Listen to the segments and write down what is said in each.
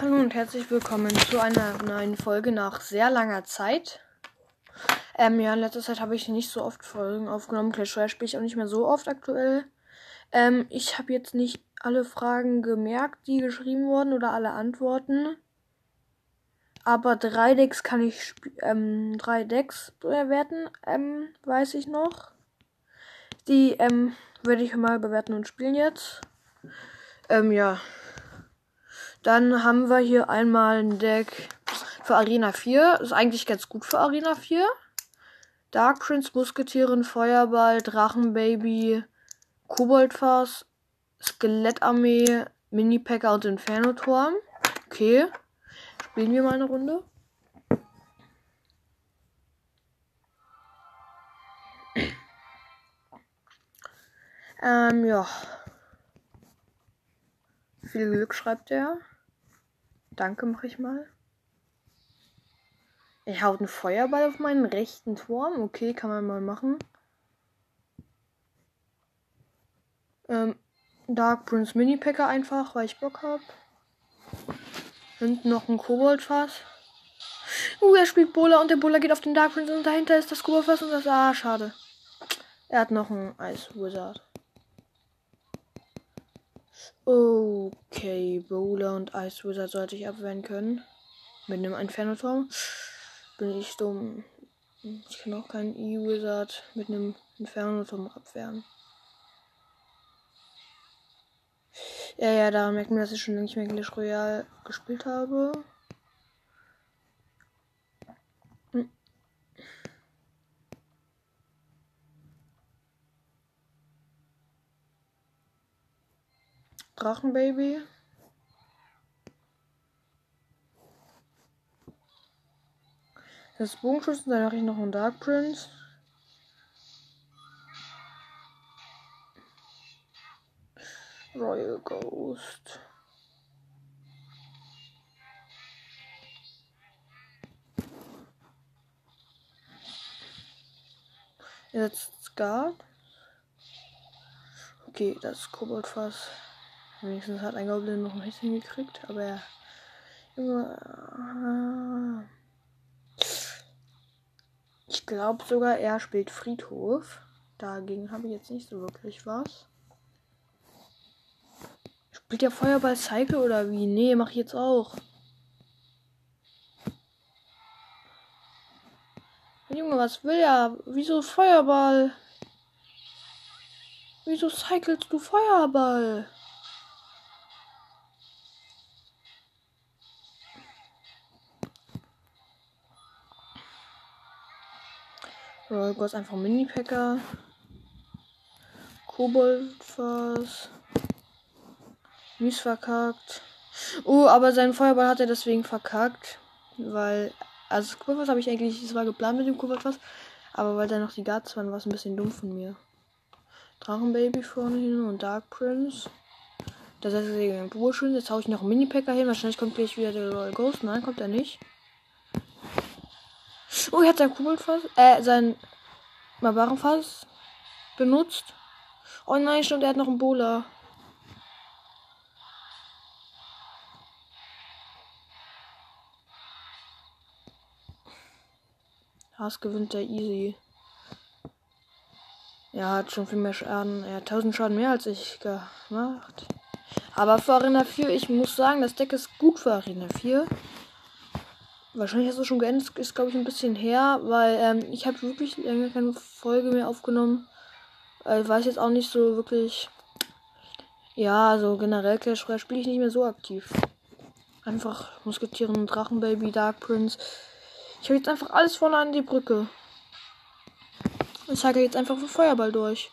Hallo und herzlich willkommen zu einer neuen Folge nach sehr langer Zeit. Ähm, ja, in letzter Zeit habe ich nicht so oft Folgen aufgenommen. Clash Royale spiele ich auch nicht mehr so oft aktuell. Ähm, ich habe jetzt nicht alle Fragen gemerkt, die geschrieben wurden oder alle Antworten. Aber drei Decks kann ich ähm, drei Decks bewerten, ähm, weiß ich noch. Die ähm, werde ich mal bewerten und spielen jetzt. Ähm, ja. Dann haben wir hier einmal ein Deck für Arena 4. Ist eigentlich ganz gut für Arena 4. Dark Prince, Musketieren, Feuerball, Drachenbaby, Koboldfass, Skelettarmee, Mini-Packer und Inferno-Turm. Okay. Spielen wir mal eine Runde. Ähm, ja. Viel Glück schreibt er. Danke, mach ich mal. Er haut einen Feuerball auf meinen rechten Turm. Okay, kann man mal machen. Ähm, Dark Prince Mini Packer einfach, weil ich Bock hab. Hinten noch ein Koboldfass. Uh, er spielt Bola und der Bola geht auf den Dark Prince und dahinter ist das Koboldfass und das. Ah, schade. Er hat noch einen Ice Wizard. Okay, Bowler und Ice Wizard sollte ich abwehren können. Mit einem Inferno-Turm. Bin ich dumm. Ich kann auch keinen E-Wizard mit einem Inferno-Turm abwehren. Ja, ja, da merkt man, dass ich schon nicht mehr Clash Royale gespielt habe. Drachenbaby. Das Bogenschützen, mache ich noch einen Dark Prince. Royal Ghost. Jetzt Guard. Okay, das Koboldfass. Wenigstens hat ein Goblin noch ein bisschen gekriegt, aber er. Junge. Ich glaube sogar, er spielt Friedhof. Dagegen habe ich jetzt nicht so wirklich was. Spielt der Feuerball Cycle oder wie? Nee, mach ich jetzt auch. Junge, was will er? Wieso Feuerball? Wieso cyclest du Feuerball? Royal Ghost einfach Mini-Packer. Koboldfass. Mies verkackt. Oh, aber seinen Feuerball hat er deswegen verkackt. Weil. Also das Koboldfass habe ich eigentlich. Es war geplant mit dem Koboldfass. Aber weil da noch die Guards waren, war es ein bisschen dumm von mir. Drachenbaby vorne hin und Dark Prince. Das heißt, ich bin schön. Jetzt haue ich noch einen Mini-Packer hin. Wahrscheinlich kommt gleich wieder der Royal Ghost. Nein, kommt er nicht. Oh, er hat sein Kugelfass, äh, sein Barbarenfass benutzt. Oh nein, stimmt, er hat noch einen Bola. Haas gewinnt der easy. Er hat schon viel mehr Schaden. Er hat 1000 Schaden mehr als ich gemacht. Aber für Arena 4, ich muss sagen, das Deck ist gut für Arena 4. Wahrscheinlich hast du schon geendet, ist glaube ich ein bisschen her, weil ähm, ich habe wirklich länger keine Folge mehr aufgenommen. Äh, ich weiß jetzt auch nicht so wirklich. Ja, also generell Clash Royale spiele ich nicht mehr so aktiv. Einfach Musketieren, Drachenbaby, Dark Prince. Ich habe jetzt einfach alles vorne an die Brücke. Ich sage jetzt einfach für Feuerball durch.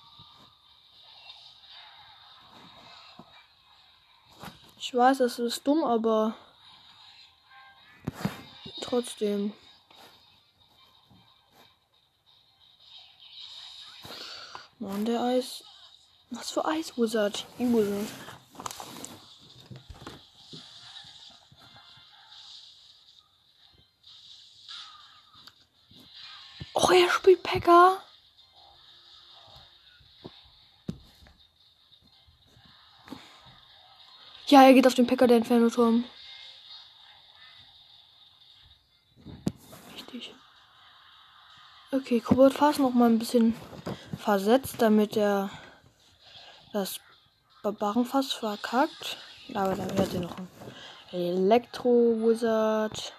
Ich weiß, das ist dumm, aber trotzdem. Mann, der Eis. Was für Eis Wizard? E-Wizard. Oh, er spielt Packer. Ja, er geht auf den Packer der Inferno-Turm. Okay, Kobold Fass noch mal ein bisschen versetzt, damit er das Barbarenfass verkackt. Aber dann hat er noch ein Elektro Wizard.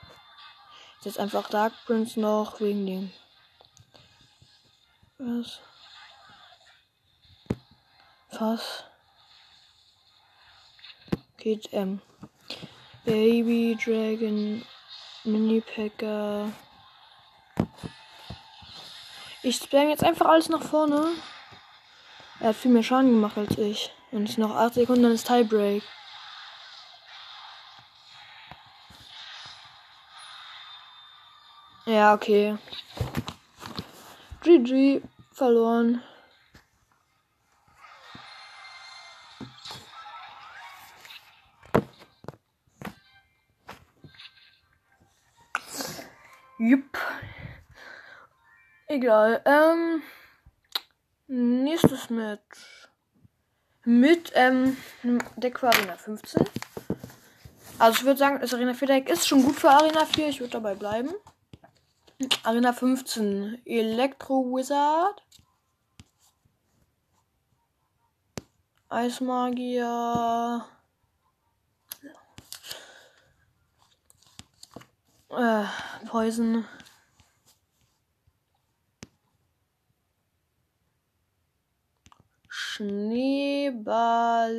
Jetzt einfach Dark Prince noch wegen dem. Was? Fass. Geht ähm. Baby Dragon Mini Packer. Ich spam jetzt einfach alles nach vorne. Er hat viel mehr Schaden gemacht als ich. Und es noch 8 Sekunden, dann ist Tiebreak. Ja, okay. GG, verloren. Jupp. Egal. Ähm. Nächstes Match. Mit ähm, Deck für Arena 15. Also ich würde sagen, das Arena 4 Deck ist schon gut für Arena 4. Ich würde dabei bleiben. Arena 15. Elektro Wizard. Eismagier. Äh, Poison. Schneeball.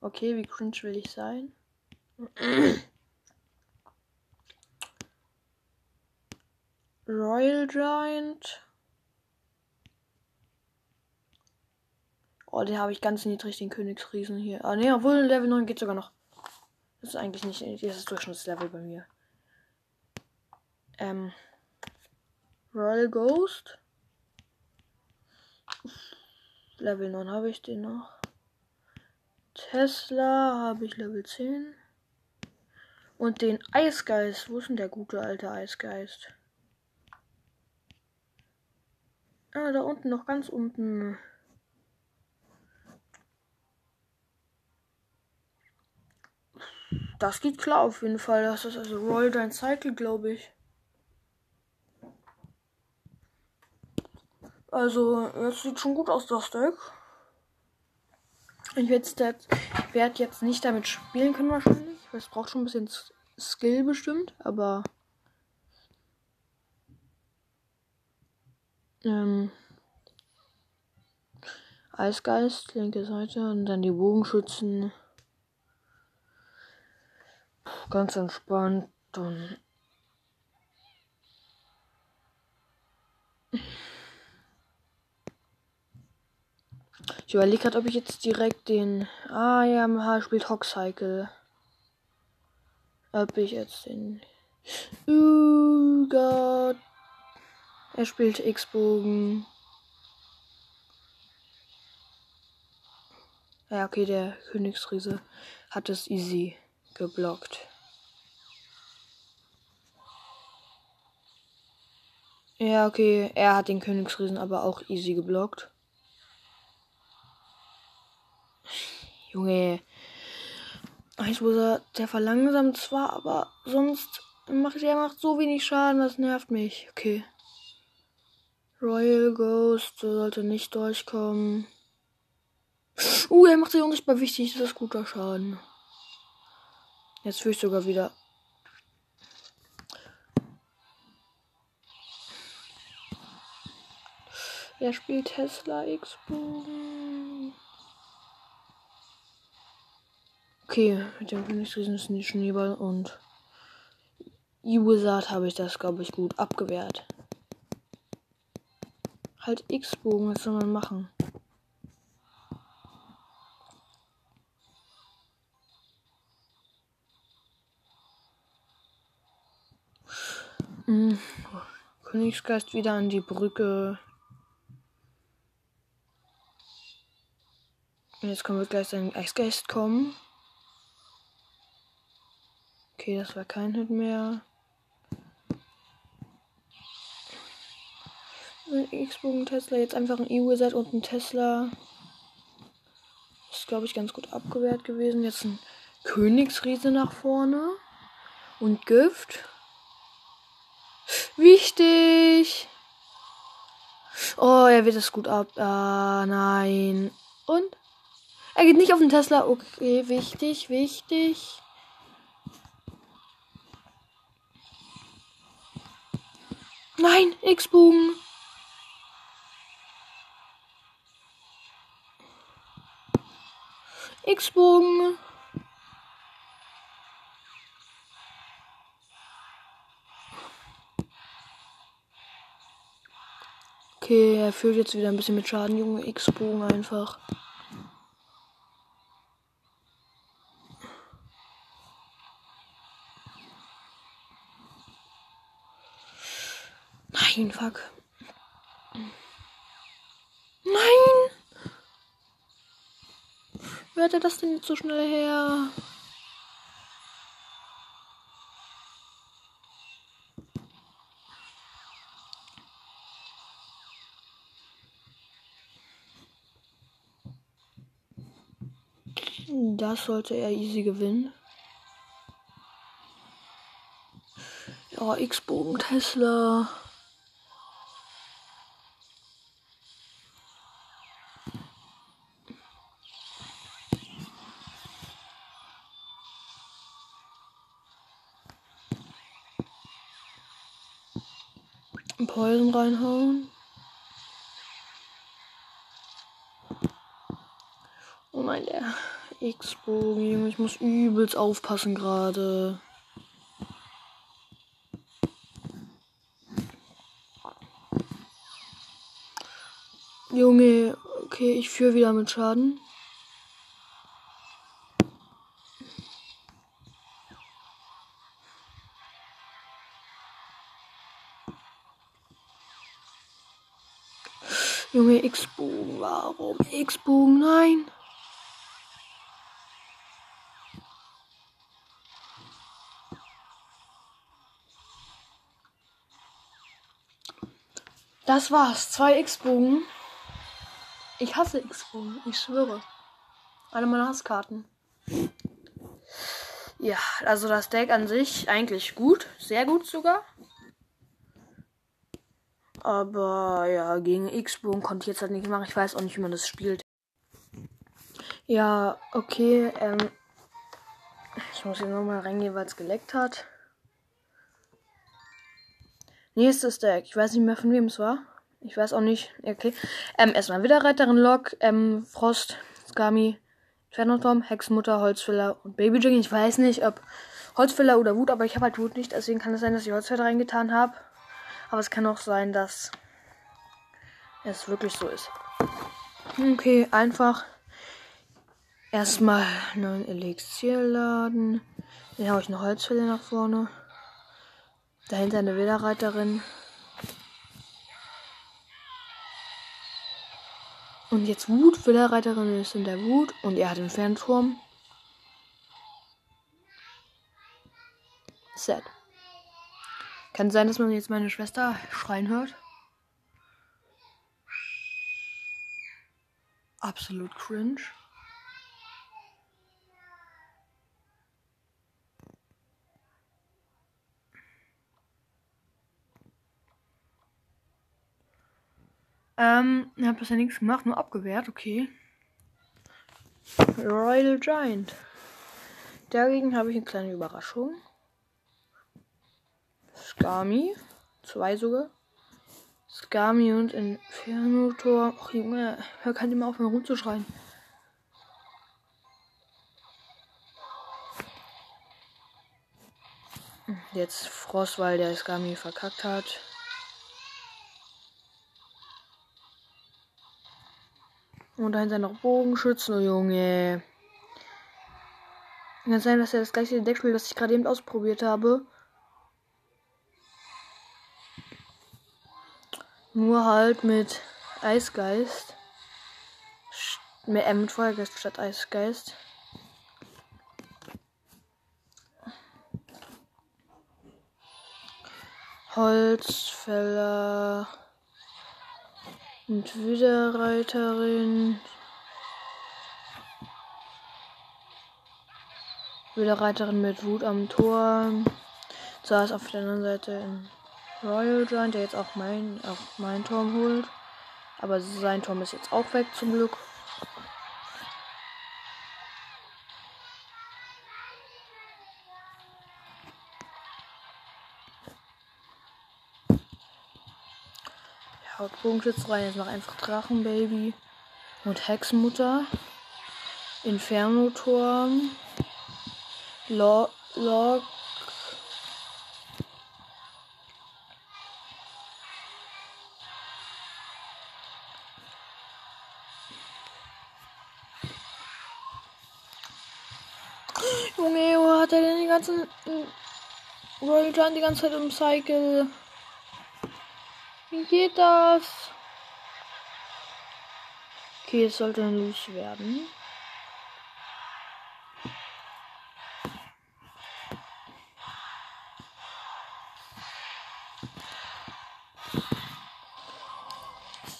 Okay, wie cringe will ich sein? Royal Giant. Oh, den habe ich ganz niedrig, den Königsriesen hier. Ah, ne, obwohl Level 9 geht sogar noch. Das ist eigentlich nicht ist Durchschnittslevel bei mir. Ähm. Royal Ghost. Level 9 habe ich den noch. Tesla habe ich Level 10. Und den Eisgeist. Wo ist denn der gute alte Eisgeist? Ah, da unten noch ganz unten. Das geht klar auf jeden Fall. Das ist also Roll Dein Cycle, glaube ich. Also, jetzt sieht schon gut aus, das Deck. Ich werde jetzt, werd jetzt nicht damit spielen können wahrscheinlich. Es braucht schon ein bisschen Skill bestimmt, aber ähm, Eisgeist, linke Seite und dann die Bogenschützen. Ganz entspannt und ich überlege gerade, ob ich jetzt direkt den. Ah ja, MH spielt Hockcycle. Ob ich jetzt den. Oh Gott. Er spielt X-Bogen. Ja, okay, der Königsriese hat es easy geblockt. Ja, okay, er hat den Königsriesen aber auch easy geblockt. Junge. Eiswurzer, der verlangsamt zwar, aber sonst macht er macht so wenig Schaden, das nervt mich. Okay. Royal Ghost sollte nicht durchkommen. Uh, er macht sich unsichtbar wichtig. Das ist guter Schaden. Jetzt fühle ich sogar wieder. Er spielt Tesla X-Bogen. Okay, mit dem Königsriesen ist ein Schneeball und E-Wizard habe ich das, glaube ich, gut abgewehrt. Halt X-Bogen, was soll man machen? Hm. Königsgeist wieder an die Brücke. Jetzt kommen wir gleich ein Eisgeist kommen. Okay, das war kein Hit mehr. X-Bogen Tesla, jetzt einfach ein E-Wizard und ein Tesla. Ist, glaube ich, ganz gut abgewehrt gewesen. Jetzt ein Königsriese nach vorne. Und Gift. Wichtig. Oh, er wird es gut ab. Ah, nein. Und? Er geht nicht auf den Tesla. Okay, wichtig, wichtig. Nein, X-Bogen. X-Bogen. Okay, er fühlt jetzt wieder ein bisschen mit Schaden, Junge. X-Bogen einfach. Nein, fuck. Nein! Wer hat das denn jetzt so schnell her? Das sollte er easy gewinnen. Ja, X-Bogen Tesla. Poison reinhauen. Oh nein, der X-Bogen, Junge, ich muss übelst aufpassen gerade. Junge, okay, ich führe wieder mit Schaden. Junge, X-Bogen, warum? X-Bogen, nein. Das war's. Zwei X-Bogen. Ich hasse X-Bogen, ich schwöre. Eine meiner Hasskarten. Ja, also das Deck an sich eigentlich gut. Sehr gut sogar. Aber ja, gegen X-Bogen konnte ich jetzt halt nicht machen. Ich weiß auch nicht, wie man das spielt. Ja, okay. Ähm, ich muss hier nochmal reingehen, weil es geleckt hat. Nächstes Deck. Ich weiß nicht mehr, von wem es war. Ich weiß auch nicht. Okay. Ähm, erstmal Widerreiterin Lok, ähm, Frost, Skami, Infernoturm, Hexmutter, Holzfäller und Baby Jiggy. Ich weiß nicht, ob Holzfäller oder Wut, aber ich habe halt Wut nicht. Deswegen kann es sein, dass ich Holzfäller reingetan habe. Aber es kann auch sein, dass es wirklich so ist. Okay, einfach erstmal einen Elixier laden. Dann haue ich eine Holzfälle nach vorne. Dahinter eine Widerreiterin. Und jetzt Wut, Widerreiterin ist in der Wut. Und er hat den Fernturm. Set. Kann sein, dass man jetzt meine Schwester schreien hört. Absolut cringe. Ähm, ich habe bisher nichts gemacht, nur abgewehrt, okay. Royal Giant. Dagegen habe ich eine kleine Überraschung. Skami. Zwei sogar. Skami und Inferno-Tor. Ach Junge, hör kann immer aufhören rumzuschreien. Jetzt Frost, weil der Skami verkackt hat. Und dahinter noch Bogenschützen, oh Junge. Kann sein, dass er das gleiche Deck spielt, das ich gerade eben ausprobiert habe. Nur halt mit Eisgeist. Mit, äh, mit Feuergeist statt Eisgeist. Holzfäller. Und Widerreiterin. Widerreiterin mit Wut am Tor. Saß auf der anderen Seite in Royal Giant, der jetzt auch mein, auch mein Turm holt. Aber sein Turm ist jetzt auch weg zum Glück. Hauptbogenschütze rein. Jetzt noch einfach Drachenbaby und Hexenmutter. Inferno-Turm. Log. Ganzen Royal die ganze Zeit im Cycle? Wie geht das? Okay, es sollte dann loswerden.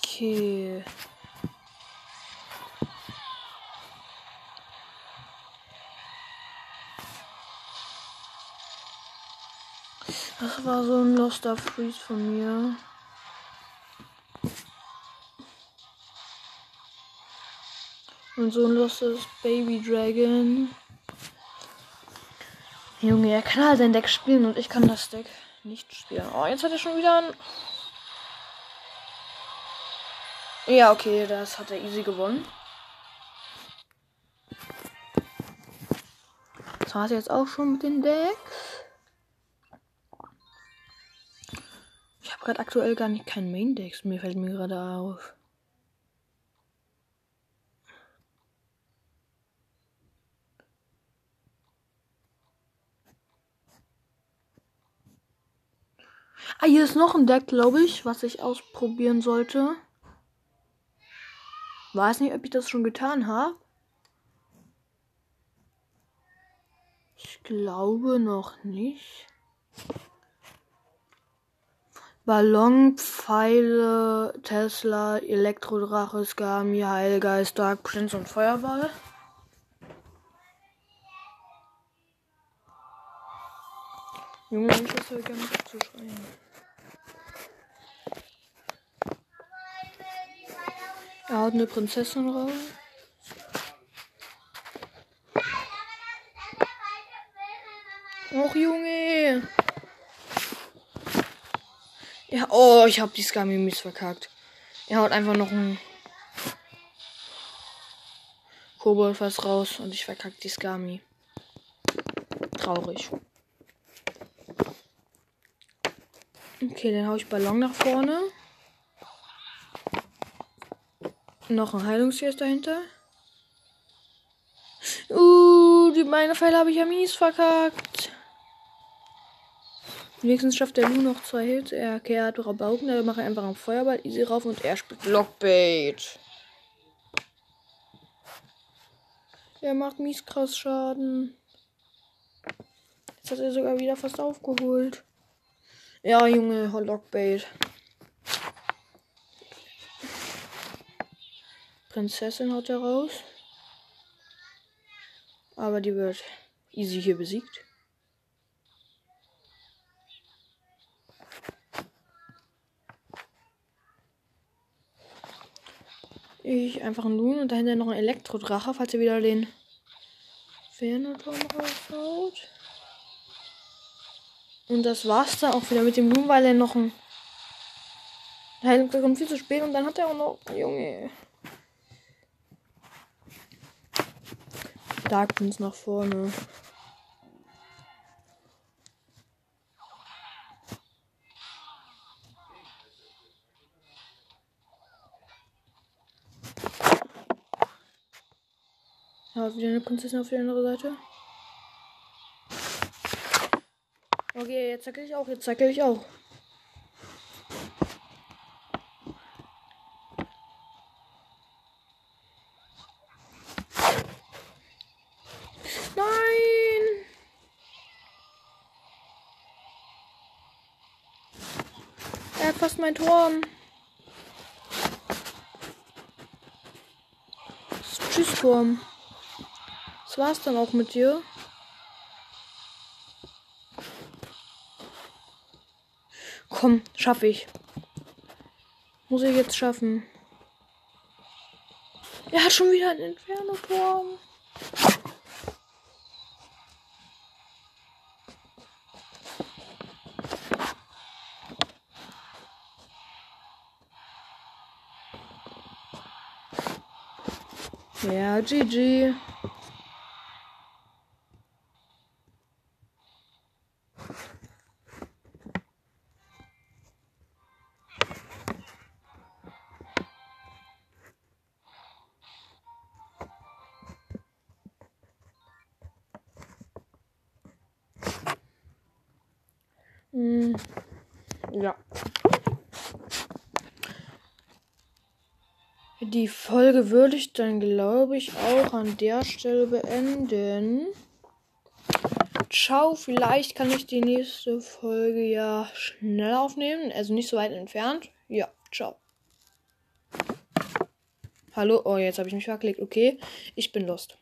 Okay. War so ein Loster Freeze von mir. Und so ein loses Baby Dragon. Junge, er kann halt sein Deck spielen und ich kann das Deck nicht spielen. Oh, jetzt hat er schon wieder ein. Ja, okay, das hat er easy gewonnen. Das war es jetzt auch schon mit den Decks. Habe gerade aktuell gar nicht kein Main Decks. Mir fällt mir gerade auf. Ah, hier ist noch ein Deck, glaube ich, was ich ausprobieren sollte. Weiß nicht, ob ich das schon getan habe. Ich glaube noch nicht. Ballon, Pfeile, Tesla, Elektrodrache, Skami, Heilgeist, Dark Prince und Feuerball. Junge, ich das ja gerne zu schreien. Er haut eine Prinzessin raus. Och, Junge. Ja, oh, ich hab die Skami verkackt. Er haut einfach noch ein Kobold fast raus und ich verkack die Skami. Traurig. Okay, dann hau ich Ballon nach vorne. Noch ein Heilungsgeist dahinter. Uh, die meine Pfeile habe ich ja mies verkackt. Wenigstens schafft der Lu noch zwei Hits. Er kehrt Rabauken, da mache ich einfach einen Feuerball easy rauf und er spielt Lockbait. Er macht mies krass Schaden. Jetzt hat er sogar wieder fast aufgeholt. Ja, Junge, Lockbait. Prinzessin haut er raus. Aber die wird easy hier besiegt. Ich einfach einen Loon und dahinter noch ein Elektrodrache, falls er wieder den Fernerturm raushaut. Und das war's dann auch wieder mit dem Loon, weil er noch ein Heilung kommt viel zu spät und dann hat er auch noch. Junge. Dark Prince nach vorne. Ja, wieder eine Prinzessin auf die andere Seite. Okay, jetzt zackel ich auch, jetzt zackel ich auch. fast mein Turm. Tschüss, Turm. Das war's dann auch mit dir. Komm, schaffe ich. Muss ich jetzt schaffen. Er hat schon wieder einen Inferno-Turm. Ja, GG. Ja. Die Folge würde ich dann, glaube ich, auch an der Stelle beenden. Ciao, vielleicht kann ich die nächste Folge ja schnell aufnehmen, also nicht so weit entfernt. Ja, ciao. Hallo, oh, jetzt habe ich mich verklickt. Okay, ich bin lost.